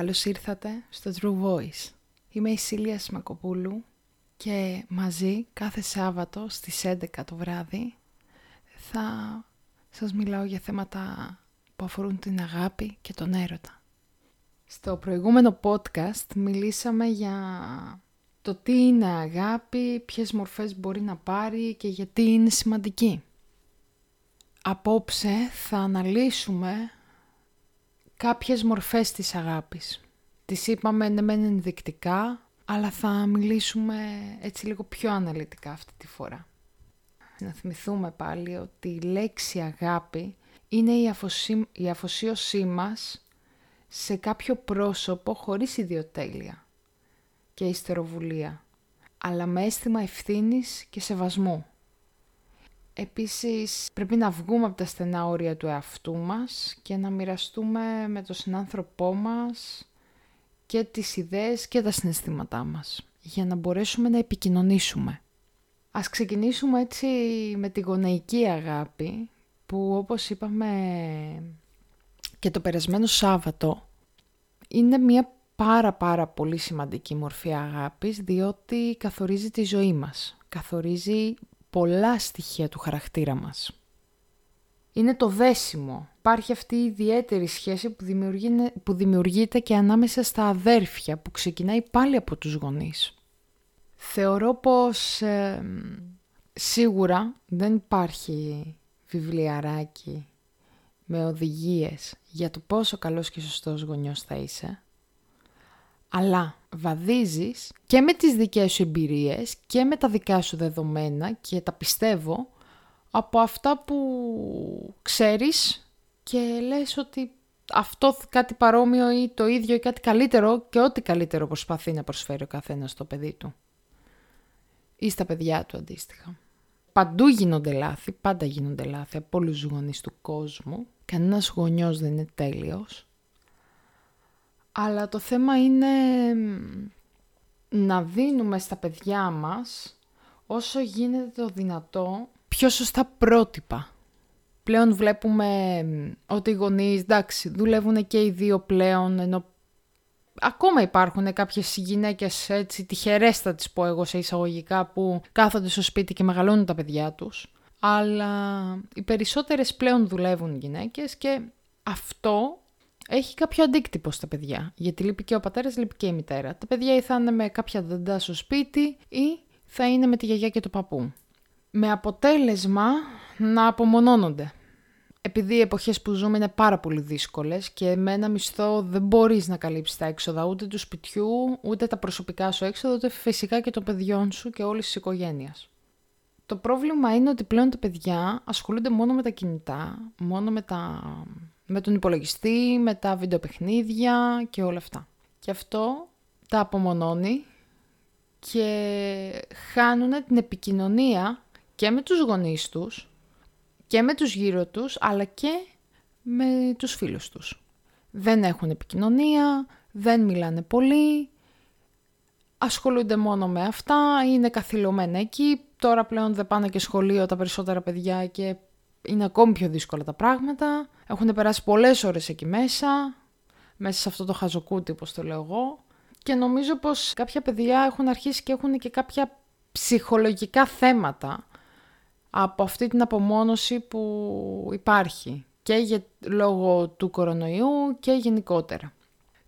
Καλώς ήρθατε στο True Voice. Είμαι η Σίλια Σμακοπούλου και μαζί κάθε Σάββατο στις 11 το βράδυ θα σας μιλάω για θέματα που αφορούν την αγάπη και τον έρωτα. Στο προηγούμενο podcast μιλήσαμε για το τι είναι αγάπη, ποιες μορφές μπορεί να πάρει και γιατί είναι σημαντική. Απόψε θα αναλύσουμε κάποιες μορφές της αγάπης. Τις είπαμε ναι μεν ενδεικτικά, αλλά θα μιλήσουμε έτσι λίγο πιο αναλυτικά αυτή τη φορά. Να θυμηθούμε πάλι ότι η λέξη αγάπη είναι η, αφοσί... η αφοσίωσή μας σε κάποιο πρόσωπο χωρίς ιδιοτέλεια και ιστεροβουλία, αλλά με αίσθημα ευθύνης και σεβασμού. Επίσης πρέπει να βγούμε από τα στενά όρια του εαυτού μας και να μοιραστούμε με τον συνάνθρωπό μας και τις ιδέες και τα συναισθήματά μας για να μπορέσουμε να επικοινωνήσουμε. Ας ξεκινήσουμε έτσι με τη γονεϊκή αγάπη που όπως είπαμε και το περασμένο Σάββατο είναι μια πάρα πάρα πολύ σημαντική μορφή αγάπης διότι καθορίζει τη ζωή μας. Καθορίζει πολλά στοιχεία του χαρακτήρα μας. Είναι το δέσιμο. Υπάρχει αυτή η ιδιαίτερη σχέση που, που δημιουργείται και ανάμεσα στα αδέρφια που ξεκινάει πάλι από τους γονείς. Θεωρώ πως σίγουρα δεν υπάρχει βιβλιαράκι με οδηγίες για το πόσο καλός και σωστός γονιός θα είσαι αλλά βαδίζεις και με τις δικές σου εμπειρίες και με τα δικά σου δεδομένα και τα πιστεύω από αυτά που ξέρεις και λες ότι αυτό κάτι παρόμοιο ή το ίδιο ή κάτι καλύτερο και ό,τι καλύτερο προσπαθεί να προσφέρει ο καθένας στο παιδί του. Ή στα παιδιά του αντίστοιχα. Παντού γίνονται λάθη, πάντα γίνονται λάθη από όλους τους γονείς του κόσμου. Κανένας γονιός δεν είναι τέλειος. Αλλά το θέμα είναι να δίνουμε στα παιδιά μας όσο γίνεται το δυνατό πιο σωστά πρότυπα. Πλέον βλέπουμε ότι οι γονείς, εντάξει, δουλεύουν και οι δύο πλέον, ενώ ακόμα υπάρχουν κάποιες γυναίκες έτσι τυχερές θα τις πω εγώ σε εισαγωγικά που κάθονται στο σπίτι και μεγαλώνουν τα παιδιά τους. Αλλά οι περισσότερες πλέον δουλεύουν γυναίκες και αυτό έχει κάποιο αντίκτυπο στα παιδιά. Γιατί λείπει και ο πατέρας, λείπει και η μητέρα. Τα παιδιά ή θα είναι με κάποια δεντά στο σπίτι ή θα είναι με τη γιαγιά και το παππού. Με αποτέλεσμα να απομονώνονται. Επειδή οι εποχές που ζούμε είναι πάρα πολύ δύσκολες και με ένα μισθό δεν μπορείς να καλύψεις τα έξοδα ούτε του σπιτιού, ούτε τα προσωπικά σου έξοδα, ούτε φυσικά και των παιδιών σου και όλης της οικογένειας. Το πρόβλημα είναι ότι πλέον τα παιδιά ασχολούνται μόνο με τα κινητά, μόνο με τα με τον υπολογιστή, με τα βιντεοπαιχνίδια και όλα αυτά. Και αυτό τα απομονώνει και χάνουν την επικοινωνία και με τους γονείς τους και με τους γύρω τους, αλλά και με τους φίλους τους. Δεν έχουν επικοινωνία, δεν μιλάνε πολύ, ασχολούνται μόνο με αυτά, είναι καθυλωμένα εκεί. Τώρα πλέον δεν πάνε και σχολείο τα περισσότερα παιδιά και είναι ακόμη πιο δύσκολα τα πράγματα. Έχουν περάσει πολλές ώρες εκεί μέσα, μέσα σε αυτό το χαζοκούτι, όπως το λέω εγώ. Και νομίζω πως κάποια παιδιά έχουν αρχίσει και έχουν και κάποια ψυχολογικά θέματα από αυτή την απομόνωση που υπάρχει και για, λόγω του κορονοϊού και γενικότερα.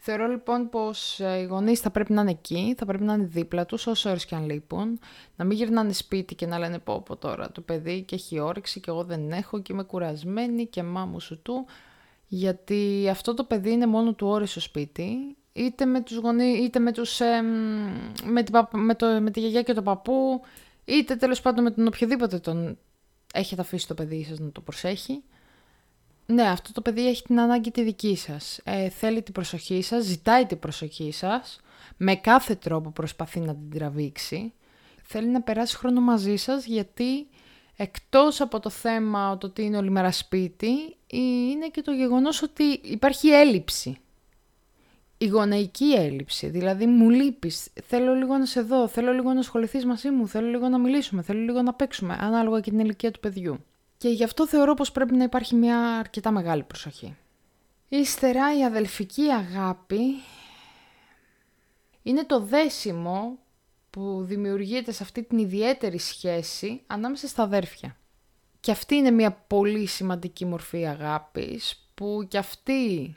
Θεωρώ λοιπόν πως ε, οι γονείς θα πρέπει να είναι εκεί, θα πρέπει να είναι δίπλα τους όσο ώρες και αν λείπουν, να μην γυρνάνε σπίτι και να λένε πω πω τώρα το παιδί και έχει όρεξη και εγώ δεν έχω και είμαι κουρασμένη και μάμου σου του, γιατί αυτό το παιδί είναι μόνο του ώρες στο σπίτι, είτε με τους γονείς, είτε με, τους, με, την, με, το, με τη γιαγιά και τον παππού, είτε τέλος πάντων με τον οποιοδήποτε τον έχετε αφήσει το παιδί σας να το προσέχει. Ναι, αυτό το παιδί έχει την ανάγκη τη δική σας. Ε, θέλει την προσοχή σας, ζητάει την προσοχή σας, με κάθε τρόπο προσπαθεί να την τραβήξει. Θέλει να περάσει χρόνο μαζί σας γιατί εκτός από το θέμα το ότι είναι όλη μέρα σπίτι, είναι και το γεγονός ότι υπάρχει έλλειψη. Η γονεϊκή έλλειψη, δηλαδή μου λείπεις, θέλω λίγο να σε δω, θέλω λίγο να ασχοληθείς μαζί μου, θέλω λίγο να μιλήσουμε, θέλω λίγο να παίξουμε, ανάλογα και την ηλικία του παιδιού και γι' αυτό θεωρώ πως πρέπει να υπάρχει μια αρκετά μεγάλη προσοχή. Ύστερα η αδελφική αγάπη είναι το δέσιμο που δημιουργείται σε αυτή την ιδιαίτερη σχέση ανάμεσα στα αδέρφια. Και αυτή είναι μια πολύ σημαντική μορφή αγάπης που και αυτή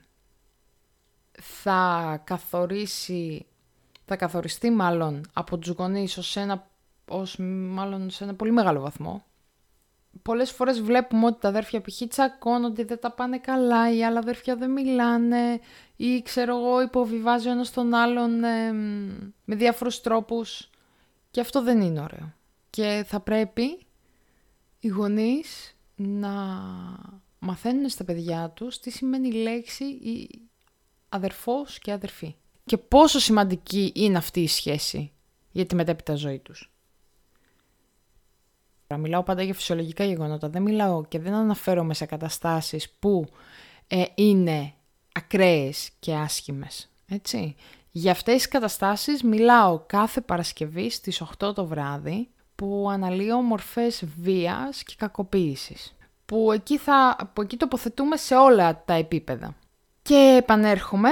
θα καθορίσει, θα καθοριστεί μάλλον από τους γονείς ως ένα, ως, μάλλον σε ένα πολύ μεγάλο βαθμό. Πολλές φορές βλέπουμε ότι τα αδέρφια π.χ. τσακώνονται, δεν τα πάνε καλά, οι άλλα αδέρφια δεν μιλάνε ή ξέρω εγώ υποβιβάζει ο ένας τον άλλον με διάφορους τρόπους και αυτό δεν είναι ωραίο. Και θα πρέπει οι γονείς να μαθαίνουν στα παιδιά τους τι σημαίνει η λέξη η αδερφός και αδερφή. Και πόσο σημαντική είναι αυτή η σχέση για τη μετέπειτα ζωή τους. Μιλάω πάντα για φυσιολογικά γεγονότα, δεν μιλάω και δεν αναφέρομαι σε καταστάσεις που ε, είναι ακραίες και άσχημες. Έτσι. Για αυτές τις καταστάσεις μιλάω κάθε Παρασκευή στις 8 το βράδυ που αναλύω μορφές βίας και κακοποίησης. Που εκεί, θα, που εκεί τοποθετούμε σε όλα τα επίπεδα. Και επανέρχομαι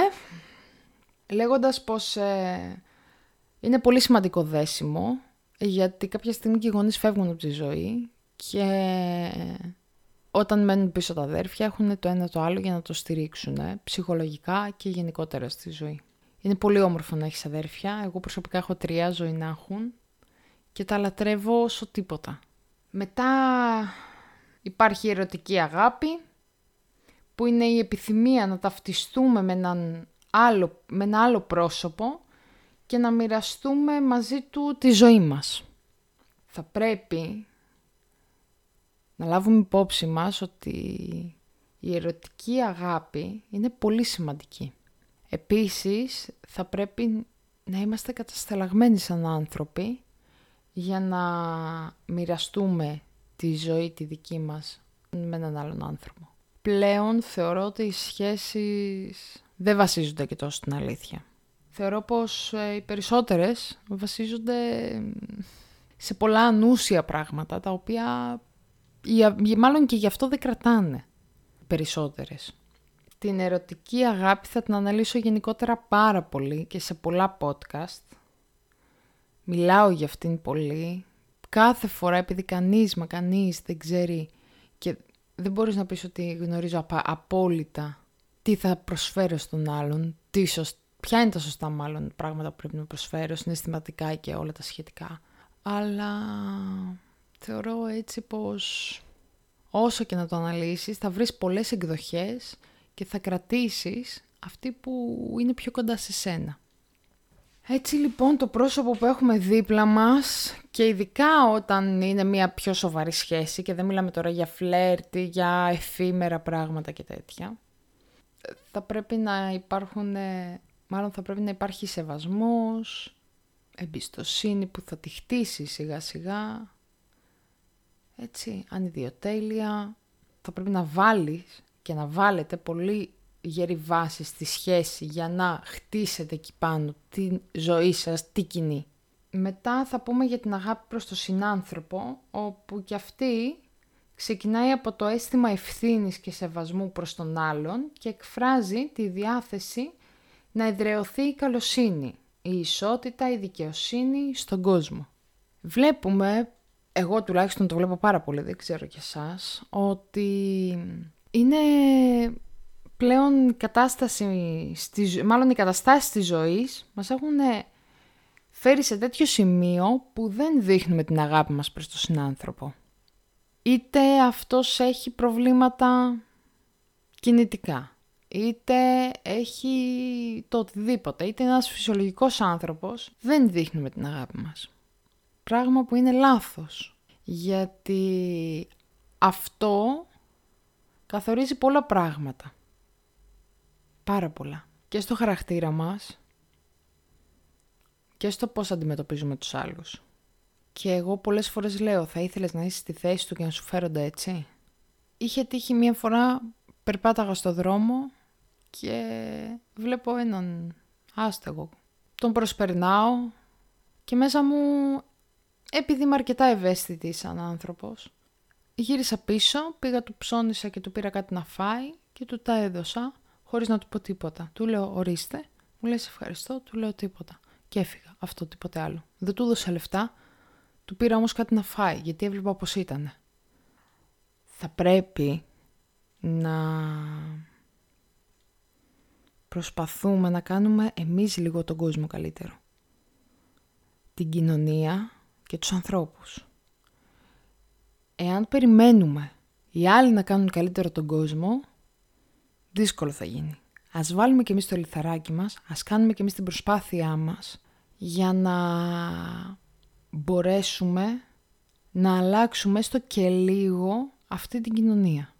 λέγοντας πως ε, είναι πολύ σημαντικό δέσιμο γιατί κάποια στιγμή και οι γονείς φεύγουν από τη ζωή και όταν μένουν πίσω τα αδέρφια έχουν το ένα το άλλο για να το στηρίξουν ψυχολογικά και γενικότερα στη ζωή. Είναι πολύ όμορφο να έχεις αδέρφια. Εγώ προσωπικά έχω τρία ζωή να έχουν και τα λατρεύω όσο τίποτα. Μετά υπάρχει η ερωτική αγάπη που είναι η επιθυμία να ταυτιστούμε με, έναν άλλο, με ένα άλλο πρόσωπο και να μοιραστούμε μαζί του τη ζωή μας. Θα πρέπει να λάβουμε υπόψη μας ότι η ερωτική αγάπη είναι πολύ σημαντική. Επίσης, θα πρέπει να είμαστε κατασταλαγμένοι σαν άνθρωποι για να μοιραστούμε τη ζωή τη δική μας με έναν άλλον άνθρωπο. Πλέον θεωρώ ότι οι σχέσεις δεν βασίζονται και τόσο στην αλήθεια. Θεωρώ πως ε, οι περισσότερες βασίζονται σε πολλά ανούσια πράγματα, τα οποία μάλλον και γι' αυτό δεν κρατάνε περισσότερες. Την ερωτική αγάπη θα την αναλύσω γενικότερα πάρα πολύ και σε πολλά podcast. Μιλάω για αυτήν πολύ. Κάθε φορά επειδή κανείς μα κανείς δεν ξέρει και δεν μπορείς να πεις ότι γνωρίζω απόλυτα τι θα προσφέρω στον άλλον, τι ποια είναι τα σωστά μάλλον πράγματα που πρέπει να προσφέρω συναισθηματικά και όλα τα σχετικά. Αλλά θεωρώ έτσι πως όσο και να το αναλύσεις θα βρεις πολλές εκδοχές και θα κρατήσεις αυτή που είναι πιο κοντά σε σένα. Έτσι λοιπόν το πρόσωπο που έχουμε δίπλα μας και ειδικά όταν είναι μια πιο σοβαρή σχέση και δεν μιλάμε τώρα για φλερτ για εφήμερα πράγματα και τέτοια, θα πρέπει να υπάρχουν, μάλλον θα πρέπει να υπάρχει σεβασμός, εμπιστοσύνη που θα τη χτίσει σιγά σιγά, έτσι, ανιδιοτέλεια, θα πρέπει να βάλεις και να βάλετε πολύ γερή βάση στη σχέση για να χτίσετε εκεί πάνω τη ζωή σας, τι κοινή. Μετά θα πούμε για την αγάπη προς τον συνάνθρωπο, όπου και αυτή ξεκινάει από το αίσθημα ευθύνης και σεβασμού προς τον άλλον και εκφράζει τη διάθεση να εδρεωθεί η καλοσύνη, η ισότητα, η δικαιοσύνη στον κόσμο. Βλέπουμε, εγώ τουλάχιστον το βλέπω πάρα πολύ, δεν ξέρω κι εσάς, ότι είναι πλέον η κατάσταση, στη, μάλλον οι καταστάσεις της ζωής μας έχουν φέρει σε τέτοιο σημείο που δεν δείχνουμε την αγάπη μας προς τον συνάνθρωπο. Είτε αυτός έχει προβλήματα κινητικά, είτε έχει το οτιδήποτε, είτε είναι ένας φυσιολογικός άνθρωπος, δεν δείχνουμε την αγάπη μας. Πράγμα που είναι λάθος, γιατί αυτό καθορίζει πολλά πράγματα. Πάρα πολλά. Και στο χαρακτήρα μας και στο πώς αντιμετωπίζουμε τους άλλους. Και εγώ πολλές φορές λέω, θα ήθελες να είσαι στη θέση του και να σου φέρονται έτσι; Είχε τύχει μία φορά, περπάταγα στο δρόμο και βλέπω έναν άστεγο. Τον προσπερνάω και μέσα μου, επειδή είμαι αρκετά ευαίσθητη σαν άνθρωπος, γύρισα πίσω, πήγα του ψώνισα και του πήρα κάτι να φάει και του τα έδωσα χωρίς να του πω τίποτα. Του λέω ορίστε, μου λέει ευχαριστώ, του λέω τίποτα. και έφυγα. Αυτό τίποτε άλλο. Δεν του έδωσα λεφτά, του πήρα όμως κάτι να φάει, γιατί έβλεπα πως ήταν. Θα πρέπει να προσπαθούμε να κάνουμε εμείς λίγο τον κόσμο καλύτερο. Την κοινωνία και τους ανθρώπους. Εάν περιμένουμε οι άλλοι να κάνουν καλύτερο τον κόσμο, δύσκολο θα γίνει. Ας βάλουμε και εμείς το λιθαράκι μας, ας κάνουμε και εμείς την προσπάθειά μας για να μπορέσουμε να αλλάξουμε έστω και λίγο αυτή την κοινωνία.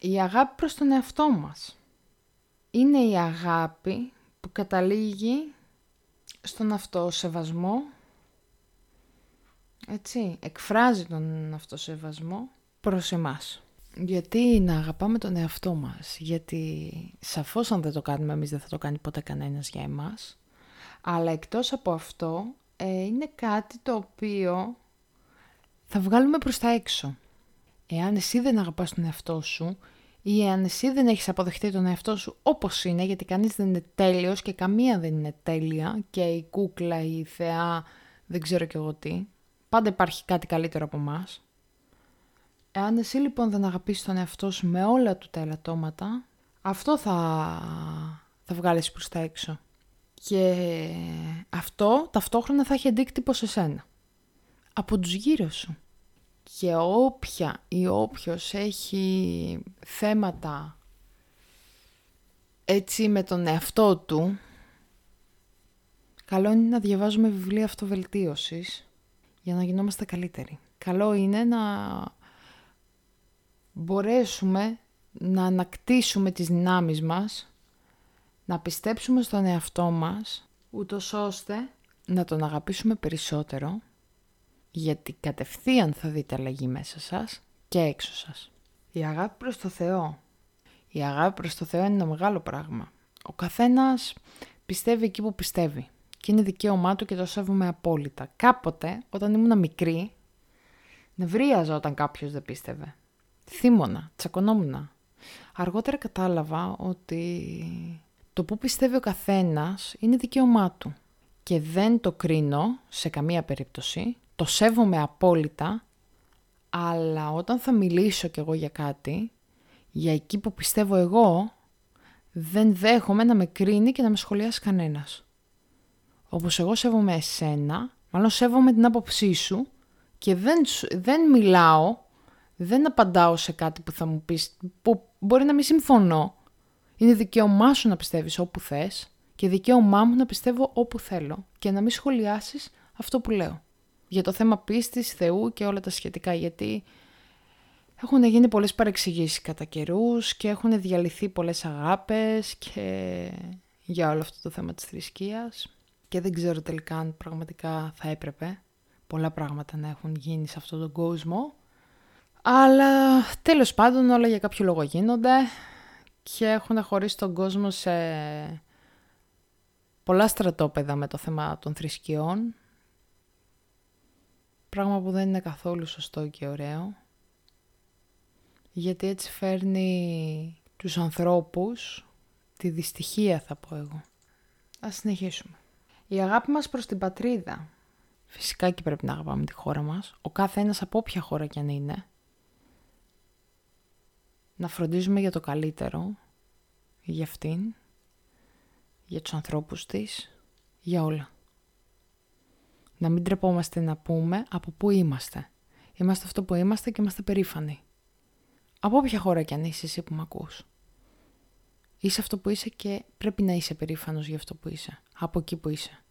Η αγάπη προς τον εαυτό μας είναι η αγάπη που καταλήγει στον αυτοσεβασμό, έτσι, εκφράζει τον αυτοσεβασμό προς εμάς. Γιατί να αγαπάμε τον εαυτό μας, γιατί σαφώς αν δεν το κάνουμε εμείς δεν θα το κάνει ποτέ κανένας για εμάς, αλλά εκτός από αυτό ε, είναι κάτι το οποίο θα βγάλουμε προς τα έξω. Εάν εσύ δεν αγαπάς τον εαυτό σου ή εάν εσύ δεν έχεις αποδεχτεί τον εαυτό σου όπως είναι, γιατί κανείς δεν είναι τέλειος και καμία δεν είναι τέλεια και η κούκλα, η θεά, δεν ξέρω κι εγώ τι. Πάντα υπάρχει κάτι καλύτερο από μας. Εάν εσύ λοιπόν δεν αγαπήσεις τον εαυτό σου με όλα του τα ελαττώματα, αυτό θα, θα βγάλεις προς τα έξω. Και αυτό ταυτόχρονα θα έχει αντίκτυπο σε σένα. Από τους γύρω σου. Και όποια ή όποιος έχει θέματα έτσι με τον εαυτό του, καλό είναι να διαβάζουμε βιβλία αυτοβελτίωσης για να γινόμαστε καλύτεροι. Καλό είναι να μπορέσουμε να ανακτήσουμε τις δυνάμεις μας, να πιστέψουμε στον εαυτό μας, ούτως ώστε να τον αγαπήσουμε περισσότερο, γιατί κατευθείαν θα δείτε αλλαγή μέσα σας και έξω σας. Η αγάπη προς το Θεό. Η αγάπη προς το Θεό είναι ένα μεγάλο πράγμα. Ο καθένας πιστεύει εκεί που πιστεύει και είναι δικαίωμά του και το σέβομαι απόλυτα. Κάποτε, όταν ήμουν μικρή, νευρίαζα όταν κάποιος δεν πίστευε θύμωνα, τσακωνόμουν. Αργότερα κατάλαβα ότι το που πιστεύει ο καθένας είναι δικαίωμά του και δεν το κρίνω σε καμία περίπτωση, το σέβομαι απόλυτα, αλλά όταν θα μιλήσω κι εγώ για κάτι, για εκεί που πιστεύω εγώ, δεν δέχομαι να με κρίνει και να με σχολιάσει κανένας. Όπως εγώ σέβομαι εσένα, μάλλον σέβομαι την άποψή σου και δεν, δεν μιλάω δεν απαντάω σε κάτι που θα μου πεις, που μπορεί να μην συμφωνώ. Είναι δικαίωμά σου να πιστεύεις όπου θες και δικαίωμά μου να πιστεύω όπου θέλω και να μην σχολιάσεις αυτό που λέω. Για το θέμα πίστης, Θεού και όλα τα σχετικά, γιατί έχουν γίνει πολλές παρεξηγήσεις κατά καιρούς και έχουν διαλυθεί πολλές αγάπες και για όλο αυτό το θέμα της θρησκείας και δεν ξέρω τελικά αν πραγματικά θα έπρεπε πολλά πράγματα να έχουν γίνει σε αυτόν τον κόσμο αλλά τέλος πάντων όλα για κάποιο λόγο γίνονται και έχουν χωρίσει τον κόσμο σε πολλά στρατόπεδα με το θέμα των θρησκειών. Πράγμα που δεν είναι καθόλου σωστό και ωραίο. Γιατί έτσι φέρνει τους ανθρώπους τη δυστυχία θα πω εγώ. Ας συνεχίσουμε. Η αγάπη μας προς την πατρίδα. Φυσικά και πρέπει να αγαπάμε τη χώρα μας. Ο κάθε ένας από όποια χώρα κι αν είναι να φροντίζουμε για το καλύτερο, για αυτήν, για τους ανθρώπους της, για όλα. Να μην τρεπόμαστε να πούμε από πού είμαστε. Είμαστε αυτό που είμαστε και είμαστε περήφανοι. Από όποια χώρα κι αν είσαι εσύ που με ακούς. Είσαι αυτό που είσαι και πρέπει να είσαι περήφανος για αυτό που είσαι. Από εκεί που είσαι.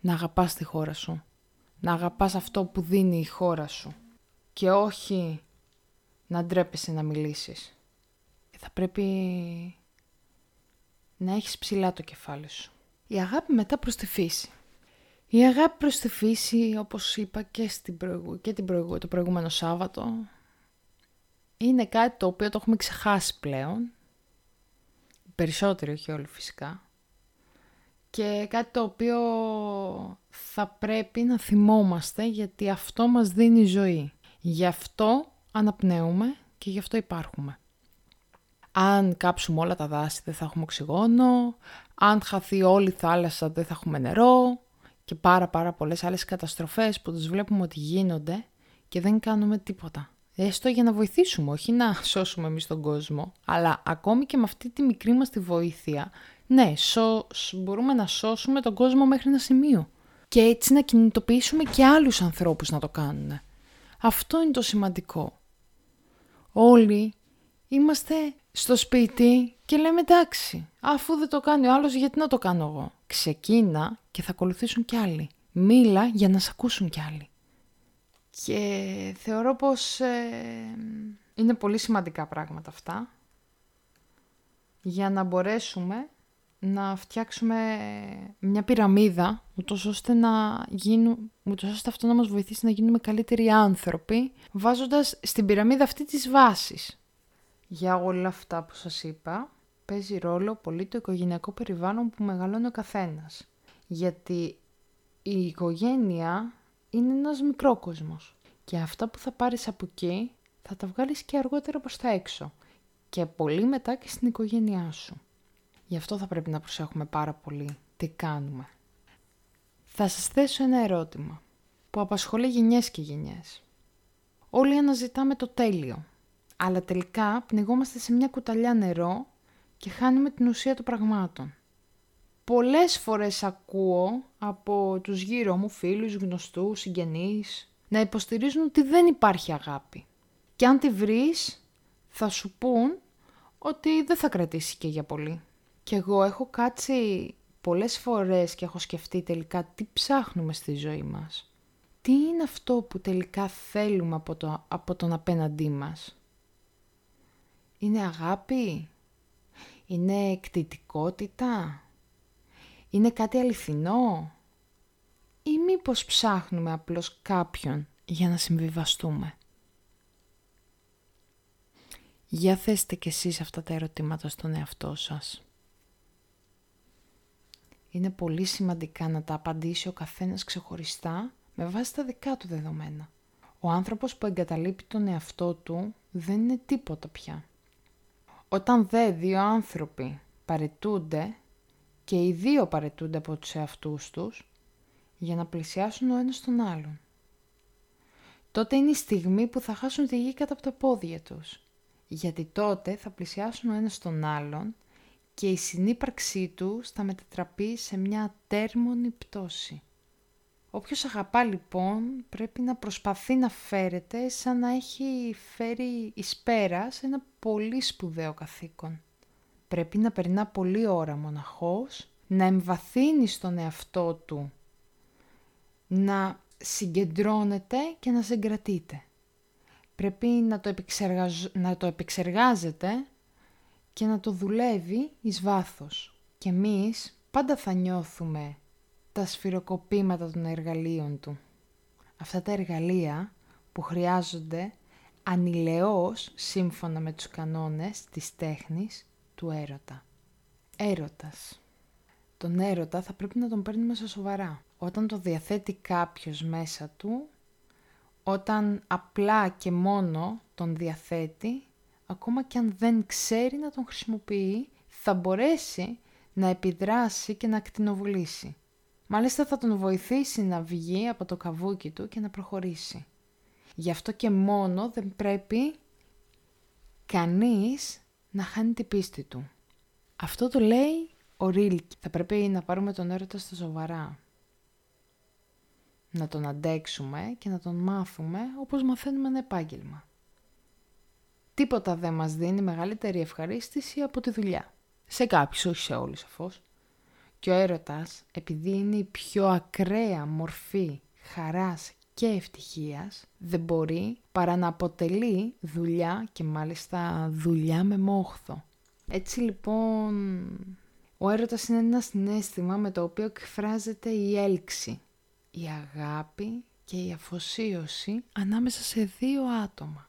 Να αγαπάς τη χώρα σου. Να αγαπάς αυτό που δίνει η χώρα σου. Και όχι να ντρέπεσαι να μιλήσεις. Θα πρέπει να έχεις ψηλά το κεφάλι σου. Η αγάπη μετά προς τη φύση. Η αγάπη προς τη φύση, όπως είπα και, στην προηγου... και την προηγου... το προηγούμενο Σάββατο, είναι κάτι το οποίο το έχουμε ξεχάσει πλέον. Περισσότερο, όχι όλοι φυσικά. Και κάτι το οποίο θα πρέπει να θυμόμαστε γιατί αυτό μας δίνει ζωή. Γι' αυτό αναπνέουμε και γι' αυτό υπάρχουμε. Αν κάψουμε όλα τα δάση δεν θα έχουμε οξυγόνο, αν χαθεί όλη η θάλασσα δεν θα έχουμε νερό και πάρα πάρα πολλές άλλες καταστροφές που τις βλέπουμε ότι γίνονται και δεν κάνουμε τίποτα. Έστω για να βοηθήσουμε, όχι να σώσουμε εμείς τον κόσμο, αλλά ακόμη και με αυτή τη μικρή μας τη βοήθεια, ναι, σως, μπορούμε να σώσουμε τον κόσμο μέχρι ένα σημείο. Και έτσι να κινητοποιήσουμε και άλλους ανθρώπους να το κάνουν. Αυτό είναι το σημαντικό. Όλοι είμαστε στο σπίτι και λέμε εντάξει, αφού δεν το κάνει ο άλλος γιατί να το κάνω εγώ; Ξεκίνα και θα ακολουθήσουν κι άλλοι. Μίλα για να σε ακούσουν κι άλλοι. Και θεωρώ πως ε, είναι πολύ σημαντικά πράγματα αυτά για να μπορέσουμε να φτιάξουμε μια πυραμίδα ούτως ώστε, να γίνουν, ούτως ώστε αυτό να μας βοηθήσει να γίνουμε καλύτεροι άνθρωποι βάζοντας στην πυραμίδα αυτή τις βάσεις. Για όλα αυτά που σας είπα παίζει ρόλο πολύ το οικογενειακό περιβάλλον που μεγαλώνει ο καθένας. Γιατί η οικογένεια είναι ένας μικρόκοσμος και αυτά που θα πάρεις από εκεί θα τα βγάλεις και αργότερα προς τα έξω και πολύ μετά και στην οικογένειά σου. Γι' αυτό θα πρέπει να προσέχουμε πάρα πολύ τι κάνουμε. Θα σας θέσω ένα ερώτημα που απασχολεί γενιές και γενιές. Όλοι αναζητάμε το τέλειο, αλλά τελικά πνιγόμαστε σε μια κουταλιά νερό και χάνουμε την ουσία των πραγμάτων. Πολλές φορές ακούω από τους γύρω μου φίλους, γνωστούς, συγγενείς να υποστηρίζουν ότι δεν υπάρχει αγάπη. Και αν τη βρεις θα σου πούν ότι δεν θα κρατήσει και για πολύ. Και εγώ έχω κάτσει πολλές φορές και έχω σκεφτεί τελικά τι ψάχνουμε στη ζωή μας. Τι είναι αυτό που τελικά θέλουμε από, το, από τον απέναντί μας; Είναι αγάπη, είναι εκτιτικότητα, είναι κάτι αληθινό; Ή μήπως ψάχνουμε απλώς κάποιον για να συμβιβαστούμε; Για θέστε κι εσείς αυτά τα ερωτήματα στον εαυτό σας. Είναι πολύ σημαντικά να τα απαντήσει ο καθένας ξεχωριστά με βάση τα δικά του δεδομένα. Ο άνθρωπος που εγκαταλείπει τον εαυτό του δεν είναι τίποτα πια. Όταν δε δύο άνθρωποι παρετούνται και οι δύο παρετούνται από τους εαυτούς τους για να πλησιάσουν ο ένας τον άλλον. Τότε είναι η στιγμή που θα χάσουν τη γη κατά από τα πόδια τους. Γιατί τότε θα πλησιάσουν ο ένας τον άλλον και η συνύπαρξή του θα μετατραπεί σε μια τέρμονη πτώση. Όποιος αγαπά λοιπόν πρέπει να προσπαθεί να φέρεται σαν να έχει φέρει εις πέρας σε ένα πολύ σπουδαίο καθήκον. Πρέπει να περνά πολλή ώρα μοναχός, να εμβαθύνει στον εαυτό του, να συγκεντρώνεται και να συγκρατείται. Πρέπει να το, να το επεξεργάζεται και να το δουλεύει εις βάθος. Και εμείς πάντα θα νιώθουμε τα σφυροκοπήματα των εργαλείων του. Αυτά τα εργαλεία που χρειάζονται ανηλεώς σύμφωνα με τους κανόνες της τέχνης του έρωτα. Έρωτας. Τον έρωτα θα πρέπει να τον παίρνουμε στα σοβαρά. Όταν το διαθέτει κάποιος μέσα του, όταν απλά και μόνο τον διαθέτει, ακόμα και αν δεν ξέρει να τον χρησιμοποιεί, θα μπορέσει να επιδράσει και να ακτινοβουλήσει. Μάλιστα θα τον βοηθήσει να βγει από το καβούκι του και να προχωρήσει. Γι' αυτό και μόνο δεν πρέπει κανείς να χάνει την πίστη του. Αυτό το λέει ο Ρίλκι. Θα πρέπει να πάρουμε τον έρωτα στα σοβαρά. Να τον αντέξουμε και να τον μάθουμε όπως μαθαίνουμε ένα επάγγελμα. Τίποτα δεν μας δίνει μεγαλύτερη ευχαρίστηση από τη δουλειά. Σε κάποιους, όχι σε όλους σαφώς. Και ο έρωτας, επειδή είναι η πιο ακραία μορφή χαράς και ευτυχίας, δεν μπορεί παρά να αποτελεί δουλειά και μάλιστα δουλειά με μόχθο. Έτσι λοιπόν, ο έρωτας είναι ένα συνέστημα με το οποίο εκφράζεται η έλξη, η αγάπη και η αφοσίωση ανάμεσα σε δύο άτομα.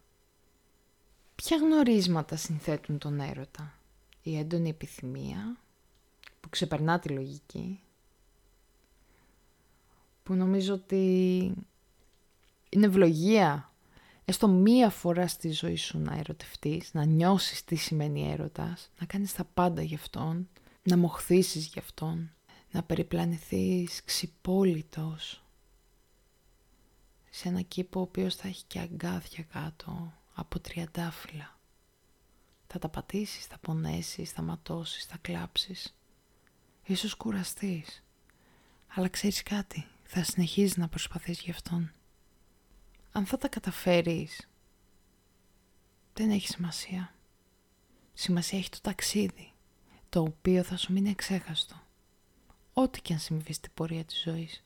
Ποια γνωρίσματα συνθέτουν τον έρωτα; Η έντονη επιθυμία που ξεπερνά τη λογική, που νομίζω ότι είναι ευλογία έστω μία φορά στη ζωή σου να ερωτευτείς, να νιώσεις τι σημαίνει έρωτας, να κάνεις τα πάντα γι' αυτόν, να μοχθήσεις γι' αυτόν, να περιπλανηθείς ξυπόλυτος σε ένα κήπο ο οποίος θα έχει και αγκάθια κάτω από τριαντάφυλλα. Θα τα πατήσεις, θα πονέσεις, θα ματώσεις, θα κλάψεις. Ίσως κουραστείς. Αλλά ξέρεις κάτι, θα συνεχίζεις να προσπαθείς γι' αυτόν. Αν θα τα καταφέρεις, δεν έχει σημασία. Σημασία έχει το ταξίδι, το οποίο θα σου μείνει εξέχαστο. Ό,τι και αν συμβεί στην πορεία της ζωής.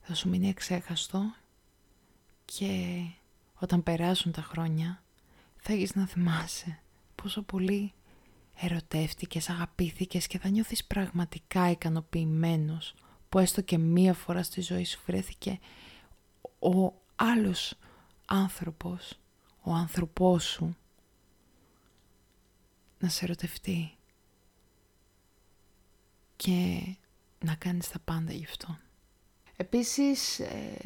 Θα σου μείνει εξέχαστο και όταν περάσουν τα χρόνια θα έχεις να θυμάσαι πόσο πολύ ερωτεύτηκες, αγαπήθηκες και θα νιώθεις πραγματικά ικανοποιημένος που έστω και μία φορά στη ζωή σου βρέθηκε ο άλλος άνθρωπος, ο άνθρωπός σου να σε ερωτευτεί και να κάνεις τα πάντα γι' αυτό. Επίσης, ε,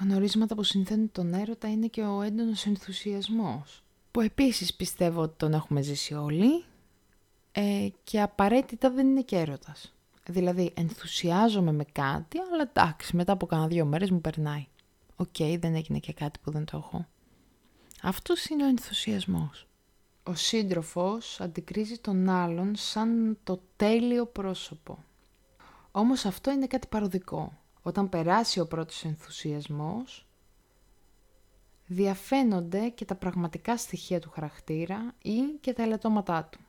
γνωρίσματα που συνθέτουν τον έρωτα είναι και ο έντονος ενθουσιασμός, που επίσης πιστεύω ότι τον έχουμε ζήσει όλοι ε, και απαραίτητα δεν είναι και έρωτας. Δηλαδή, ενθουσιάζομαι με κάτι, αλλά εντάξει, μετά από κάνα δύο μέρες μου περνάει. Οκ, δεν έγινε και κάτι που δεν το έχω. Αυτός είναι ο ενθουσιασμός. Ο σύντροφος αντικρίζει τον άλλον σαν το τέλειο πρόσωπο. Όμως αυτό είναι κάτι παροδικό. Όταν περάσει ο πρώτος ενθουσιασμός, διαφαίνονται και τα πραγματικά στοιχεία του χαρακτήρα ή και τα ελαττώματά του.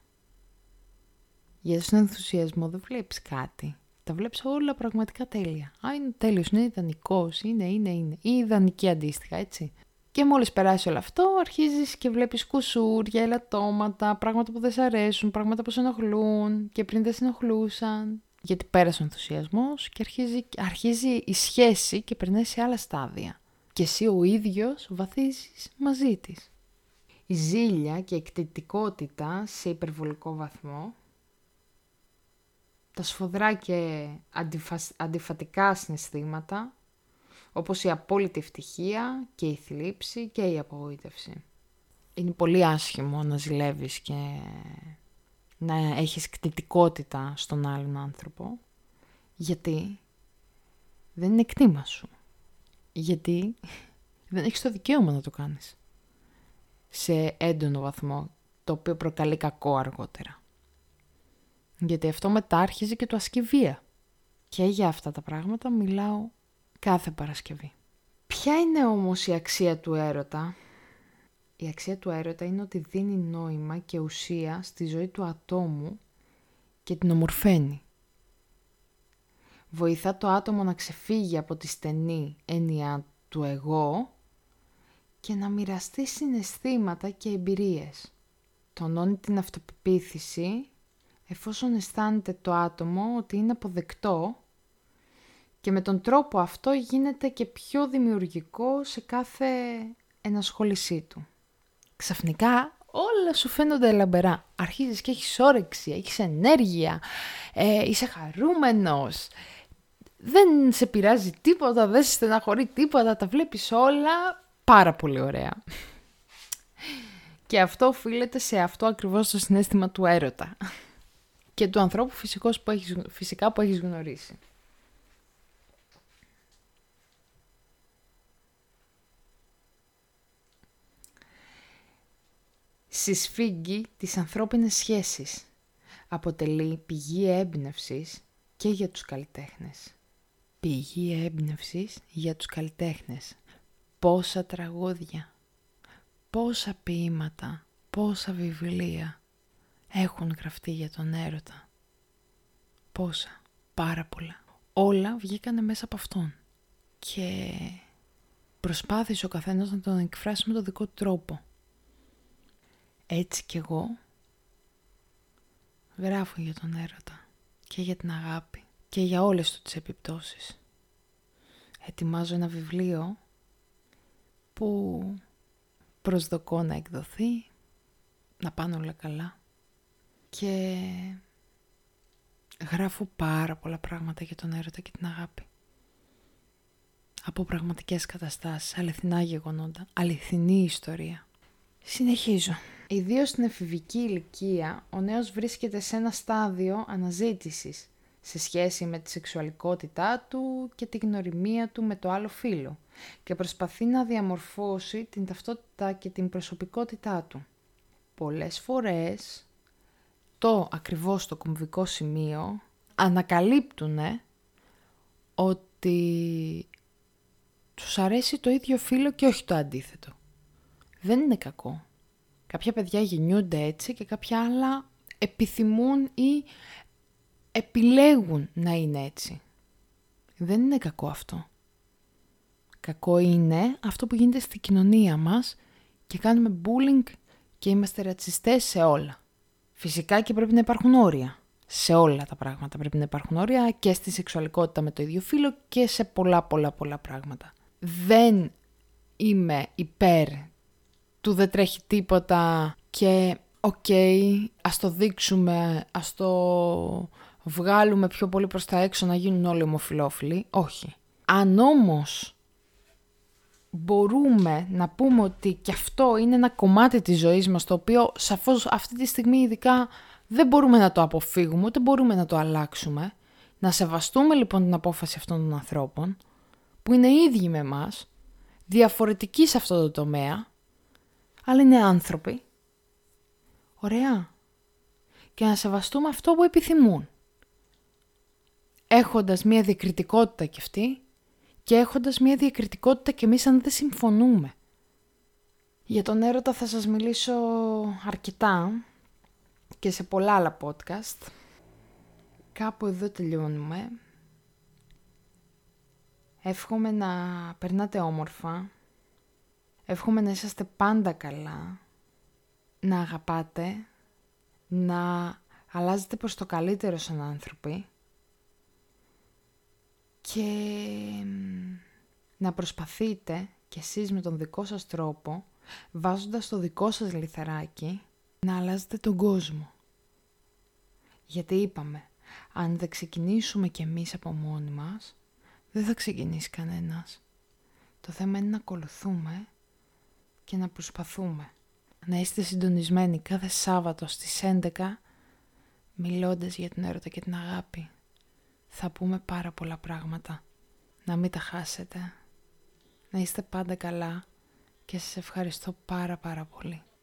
Γιατί στον ενθουσιασμό δεν βλέπεις κάτι. Τα βλέπεις όλα πραγματικά τέλεια. Α, είναι τέλειος, είναι ιδανικός, είναι, είναι, είναι. Ή ιδανική αντίστοιχα, έτσι. Και μόλις περάσει όλο αυτό, αρχίζεις και βλέπεις κουσούρια, ελαττώματα, πράγματα που δεν σ' αρέσουν, πράγματα που σε ενοχλούν και πριν δεν σε ενοχλούσαν. Γιατί πέρασε ο ενθουσιασμός και αρχίζει, αρχίζει η σχέση και περνάει σε άλλα στάδια. Και εσύ ο ίδιος βαθίζεις μαζί της. Η ζήλια και η εκτιτικότητα σε υπερβολικό βαθμό τα σφοδρά και αντιφατικά συναισθήματα, όπως η απόλυτη ευτυχία και η θλίψη και η απογοήτευση. Είναι πολύ άσχημο να ζηλεύεις και να έχεις κτητικότητα στον άλλον άνθρωπο, γιατί δεν είναι κτήμα σου. Γιατί δεν έχεις το δικαίωμα να το κάνεις. Σε έντονο βαθμό, το οποίο προκαλεί κακό αργότερα. Γιατί αυτό μετά άρχιζε και το ασκηβία. Και για αυτά τα πράγματα μιλάω κάθε Παρασκευή. Ποια είναι όμως η αξία του έρωτα; Η αξία του έρωτα είναι ότι δίνει νόημα και ουσία στη ζωή του ατόμου και την ομορφαίνει. Βοηθά το άτομο να ξεφύγει από τη στενή έννοια του εγώ και να μοιραστεί συναισθήματα και εμπειρίες. Τονώνει την αυτοπεποίθηση εφόσον αισθάνεται το άτομο ότι είναι αποδεκτό και με τον τρόπο αυτό γίνεται και πιο δημιουργικό σε κάθε ενασχόλησή του. Ξαφνικά όλα σου φαίνονται λαμπερά. Αρχίζεις και έχεις όρεξη, έχεις ενέργεια, ε, είσαι χαρούμενος, δεν σε πειράζει τίποτα, δεν σε στεναχωρεί τίποτα, τα βλέπεις όλα πάρα πολύ ωραία. Και αυτό οφείλεται σε αυτό ακριβώς το συνέστημα του έρωτα και του ανθρώπου φυσικός που έχεις, φυσικά που έχεις γνωρίσει. Συσφίγγει τις ανθρώπινες σχέσεις. Αποτελεί πηγή έμπνευσης και για τους καλλιτέχνες. Πηγή έμπνευσης για τους καλλιτέχνες. Πόσα τραγούδια, πόσα ποίηματα, πόσα βιβλία έχουν γραφτεί για τον έρωτα. Πόσα, πάρα πολλά. Όλα βγήκανε μέσα από αυτόν. Και προσπάθησε ο καθένας να τον εκφράσει με τον δικό του τρόπο. Έτσι κι εγώ γράφω για τον έρωτα και για την αγάπη και για όλες του τις επιπτώσεις. Ετοιμάζω ένα βιβλίο που προσδοκώ να εκδοθεί, να πάνε όλα καλά και γράφω πάρα πολλά πράγματα για τον έρωτα και την αγάπη. από πραγματικές καταστάσεις, αληθινά γεγονότα, αληθινή ιστορία. Συνεχίζω. Ιδίως στην εφηβική ηλικία, ο νέος βρίσκεται σε ένα στάδιο αναζήτησης σε σχέση με τη σεξουαλικότητά του και την γνωριμία του με το άλλο φύλλο και προσπαθεί να διαμορφώσει την ταυτότητα και την προσωπικότητά του. Πολλές φορές το ακριβώς το κομβικό σημείο ανακαλύπτουν ότι τους αρέσει το ίδιο φύλλο και όχι το αντίθετο. Δεν είναι κακό. Κάποια παιδιά γεννιούνται έτσι και κάποια άλλα επιθυμούν ή επιλέγουν να είναι έτσι. Δεν είναι κακό αυτό. Κακό είναι αυτό που γίνεται στη κοινωνία μας και κάνουμε bullying και είμαστε ρατσιστές σε όλα. Φυσικά και πρέπει να υπάρχουν όρια. Σε όλα τα πράγματα πρέπει να υπάρχουν όρια και στη σεξουαλικότητα με το ίδιο φύλο και σε πολλά πολλά πολλά πράγματα. Δεν είμαι υπέρ του δεν τρέχει τίποτα και OK, okay, ας το δείξουμε, ας το βγάλουμε πιο πολύ προς τα έξω να γίνουν όλοι ομοφυλόφιλοι. Όχι. Αν όμως μπορούμε να πούμε ότι και αυτό είναι ένα κομμάτι της ζωής μας το οποίο σαφώς αυτή τη στιγμή ειδικά δεν μπορούμε να το αποφύγουμε ούτε μπορούμε να το αλλάξουμε. Να σεβαστούμε λοιπόν την απόφαση αυτών των ανθρώπων που είναι ίδιοι με εμάς, διαφορετικοί σε αυτό το τομέα, αλλά είναι άνθρωποι. Ωραία. Και να σεβαστούμε αυτό που επιθυμούν έχοντας μια διακριτικότητα κι αυτή και έχοντας μια διακριτικότητα κι εμείς αν δεν συμφωνούμε. Για τον έρωτα θα σας μιλήσω αρκετά και σε πολλά άλλα podcast. Κάπου εδώ τελειώνουμε. Εύχομαι να περνάτε όμορφα. Εύχομαι να είσαστε πάντα καλά. Να αγαπάτε. Να αλλάζετε προς το καλύτερο σαν άνθρωποι και να προσπαθείτε κι εσείς με τον δικό σας τρόπο, βάζοντας το δικό σας λιθαράκι, να αλλάζετε τον κόσμο. Γιατί είπαμε, αν δεν ξεκινήσουμε κι εμείς από μόνοι μας, δεν θα ξεκινήσει κανένας. Το θέμα είναι να ακολουθούμε και να προσπαθούμε. Να είστε συντονισμένοι κάθε Σάββατο στις 11, μιλώντας για την έρωτα και την αγάπη θα πούμε πάρα πολλά πράγματα. Να μην τα χάσετε. Να είστε πάντα καλά και σας ευχαριστώ πάρα πάρα πολύ.